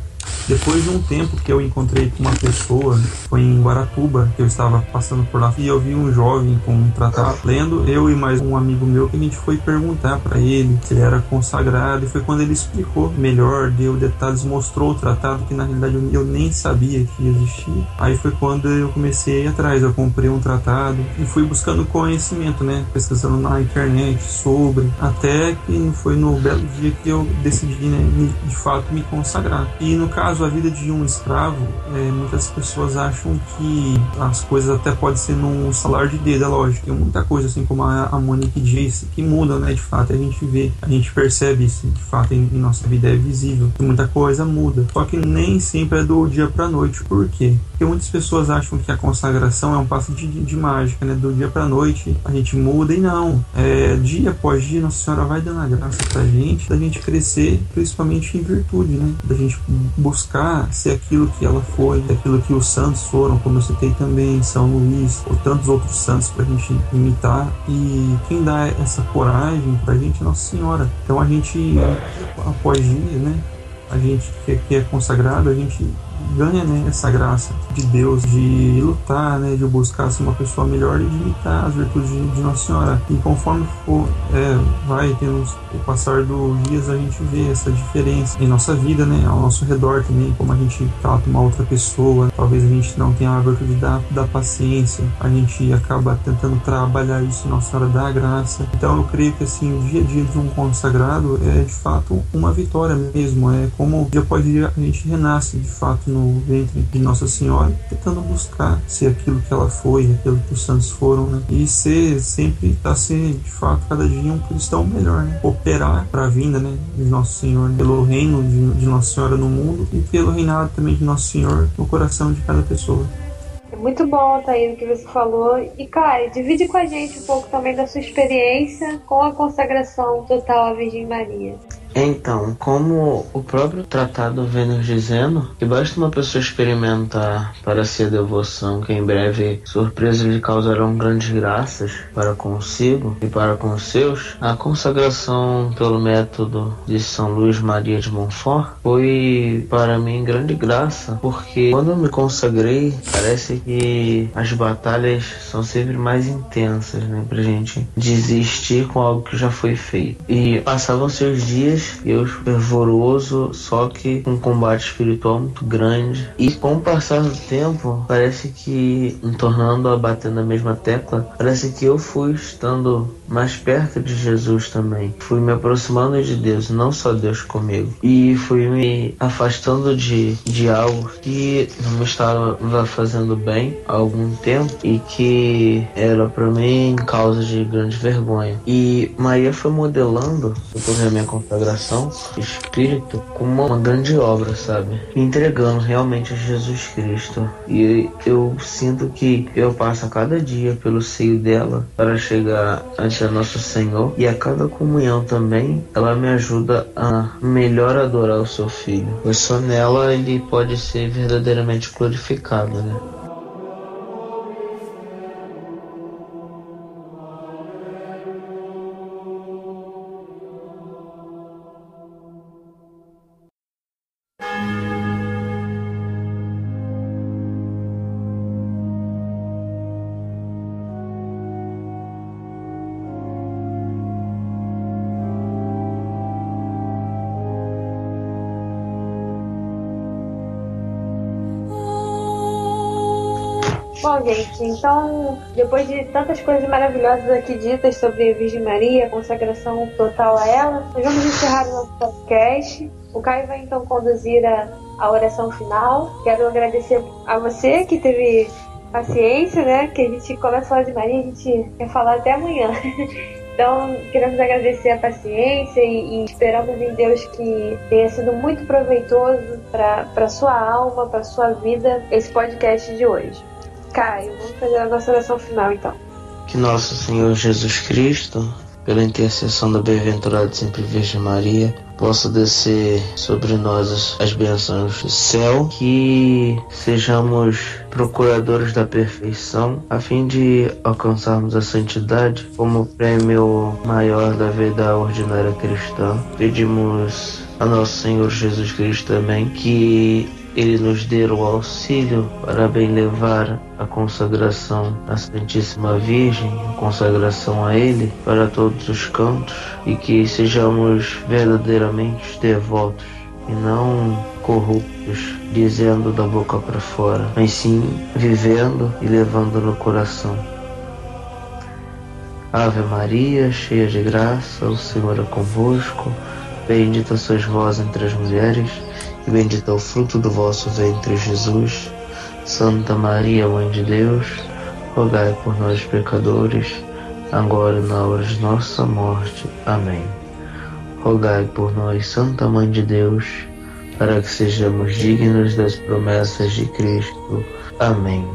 Depois de um tempo que eu encontrei com uma pessoa, foi em Guaratuba, que eu estava passando por lá, e eu vi um jovem com um tratado lendo, eu e mais um amigo meu, que a gente foi perguntar para ele se ele era consagrado, e foi quando ele explicou melhor, deu detalhes, mostrou o tratado que na realidade eu nem sabia que existia. Aí foi quando eu comecei atrás, eu comprei um tratado e fui buscando conhecimento, né, pesquisando na internet sobre, até que foi no belo dia que eu decidi, né, de fato me consagrar. E no caso, a vida de um escravo, é, muitas pessoas acham que as coisas até podem ser num salário de dedo, é lógico. Tem muita coisa, assim como a, a Monique disse, que muda, né? De fato, a gente vê, a gente percebe isso, de fato, em, em nossa vida é visível. Muita coisa muda. Só que nem sempre é do dia pra noite. Por quê? Porque muitas pessoas acham que a consagração é um passo de, de, de mágica, né? Do dia pra noite a gente muda e não. É, dia após dia, Nossa Senhora vai dando a graça pra gente, da gente crescer, principalmente em virtude, né? Da gente buscar ser aquilo que ela foi, aquilo que os santos foram, como eu citei também, São Luís, ou tantos outros santos para a gente imitar. E quem dá essa coragem para a gente é Nossa Senhora. Então a gente, após dia, né? A gente que é consagrado, a gente ganha né, essa graça de Deus de lutar, né, de buscar ser uma pessoa melhor e de imitar as virtudes de, de Nossa Senhora. E conforme for, é, vai tendo o passar dos dias, a gente vê essa diferença em nossa vida, né, ao nosso redor também, como a gente trata uma outra pessoa. Talvez a gente não tenha a virtude da, da paciência, a gente acaba tentando trabalhar isso em Nossa Senhora da Graça. Então eu creio que assim, o dia a dia de um consagrado é de fato uma vitória mesmo, é como dia a gente renasce de fato no ventre de Nossa Senhora, tentando buscar ser aquilo que ela foi, aquilo que os santos foram, né? E ser sempre estar tá ser de fato cada dia um cristão melhor, né? Operar para a vinda, né, de Nosso Senhor, né? pelo reino de, de Nossa Senhora no mundo e pelo reinado também de Nosso Senhor no coração de cada pessoa. É muito bom, Thaís, o que você falou. E, Kai, divide com a gente um pouco também da sua experiência com a consagração total à Virgem Maria. Então, como o próprio tratado vem nos dizendo, que basta uma pessoa experimentar para ser devoção, que em breve surpresas lhe causarão grandes graças para consigo e para com os seus, a consagração pelo método de São Luís Maria de Montfort foi para mim grande graça, porque quando eu me consagrei, parece que as batalhas são sempre mais intensas, né, pra gente desistir com algo que já foi feito. E passavam seus dias eu fervoroso, só que um combate espiritual muito grande. E com o passar do tempo, parece que, me tornando a bater na mesma tecla, parece que eu fui estando mais perto de Jesus também. Fui me aproximando de Deus, não só Deus comigo. E fui me afastando de, de algo que não me estava fazendo bem há algum tempo e que era para mim causa de grande vergonha. E Maria foi modelando, depois da minha consagração, espírito como uma grande obra, sabe? entregando realmente a Jesus Cristo. E eu sinto que eu passo a cada dia pelo seio dela para chegar a a Nosso Senhor e a cada comunhão também ela me ajuda a melhor adorar o seu filho, pois só nela ele pode ser verdadeiramente glorificado, né? Então, depois de tantas coisas maravilhosas aqui ditas sobre a Virgem Maria, consagração total a ela, nós vamos encerrar o nosso podcast. O Caio vai então conduzir a, a oração final. Quero agradecer a você que teve paciência, né? Que a gente começa a falar de Maria, a gente quer falar até amanhã. Então, queremos agradecer a paciência e, e esperamos em Deus que tenha sido muito proveitoso para sua alma, para sua vida, esse podcast de hoje. Caio, vamos fazer a nossa oração final então. Que nosso Senhor Jesus Cristo, pela intercessão da bem-aventurada sempre Virgem Maria, possa descer sobre nós as bênçãos do céu, que sejamos procuradores da perfeição, a fim de alcançarmos a santidade como prêmio maior da vida ordinária cristã. Pedimos a nosso Senhor Jesus Cristo também que ele nos dê o auxílio para bem levar a consagração à Santíssima Virgem, a consagração a Ele para todos os cantos e que sejamos verdadeiramente devotos e não corruptos, dizendo da boca para fora, mas sim vivendo e levando no coração. Ave Maria, cheia de graça, o Senhor é convosco, bendita sois vós entre as mulheres e bendito é o fruto do vosso ventre, Jesus. Santa Maria, Mãe de Deus, rogai por nós, pecadores, agora e na hora de nossa morte. Amém. Rogai por nós, Santa Mãe de Deus, para que sejamos dignos das promessas de Cristo. Amém.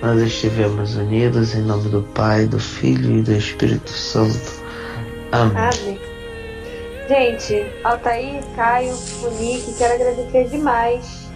Nós estivemos unidos em nome do Pai, do Filho e do Espírito Santo. Amém. Amém. Gente, Altair, Caio, Monique, quero agradecer demais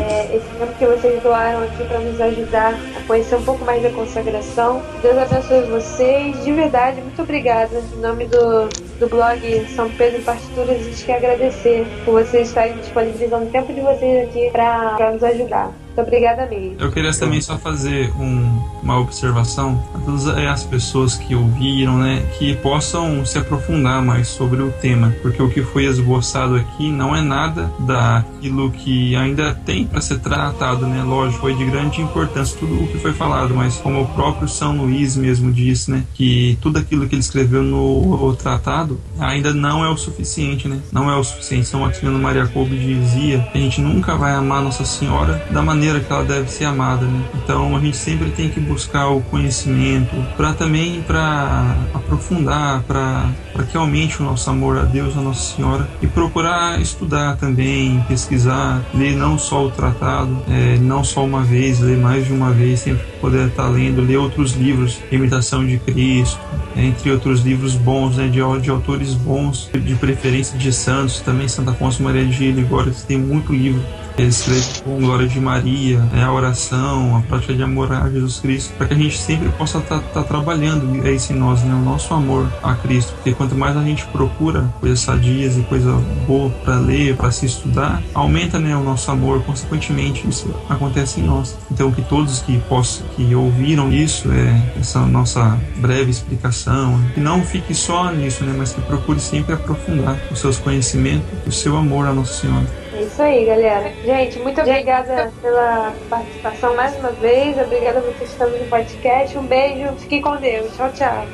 é, esse tempo que vocês doaram aqui para nos ajudar a conhecer um pouco mais da consagração. Deus abençoe vocês, de verdade, muito obrigada. Em nome do, do blog São Pedro Partituras, a gente quer agradecer por vocês estarem disponibilizando o tempo de vocês aqui para nos ajudar. Muito obrigada mesmo. Eu queria também só fazer um, uma observação a todas as pessoas que ouviram, né, que possam se aprofundar mais sobre o tema, porque o que foi esboçado aqui não é nada daquilo que ainda tem para ser tratado, né? Lógico, foi de grande importância tudo o que foi falado, mas como o próprio São Luís mesmo disse, né, que tudo aquilo que ele escreveu no tratado ainda não é o suficiente, né? Não é o suficiente. São Maximiliano Maria Kolbe dizia que a gente nunca vai amar Nossa Senhora da maneira maneira que ela deve ser amada, né? Então a gente sempre tem que buscar o conhecimento para também para aprofundar, para que aumente o nosso amor a Deus, a Nossa Senhora e procurar estudar também, pesquisar, ler não só o tratado, é, não só uma vez, ler mais de uma vez, sempre poder estar lendo, ler outros livros, Imitação de Cristo, entre outros livros bons, né, de, de autores bons, de preferência de santos, também Santa Afonso Maria de Ligório, tem muito livro escreve com glória de Maria, né, a oração, a prática de amor a Jesus Cristo, para que a gente sempre possa estar tá, tá trabalhando isso em nós, né, o nosso amor a Cristo. Porque quanto mais a gente procura coisas sadias e coisa boa para ler, para se estudar, aumenta né, o nosso amor, consequentemente isso acontece em nós. Então que todos que possam, que ouviram isso, é, essa nossa breve explicação, que não fique só nisso, né, mas que procure sempre aprofundar os seus conhecimentos, o seu amor a Nossa Senhora. É isso aí, galera. Gente, muito obrigada pela participação mais uma vez. Obrigada a vocês que estão no podcast. Um beijo. Fiquem com Deus. Tchau, tchau.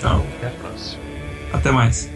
Tchau. Até a próxima. Até mais.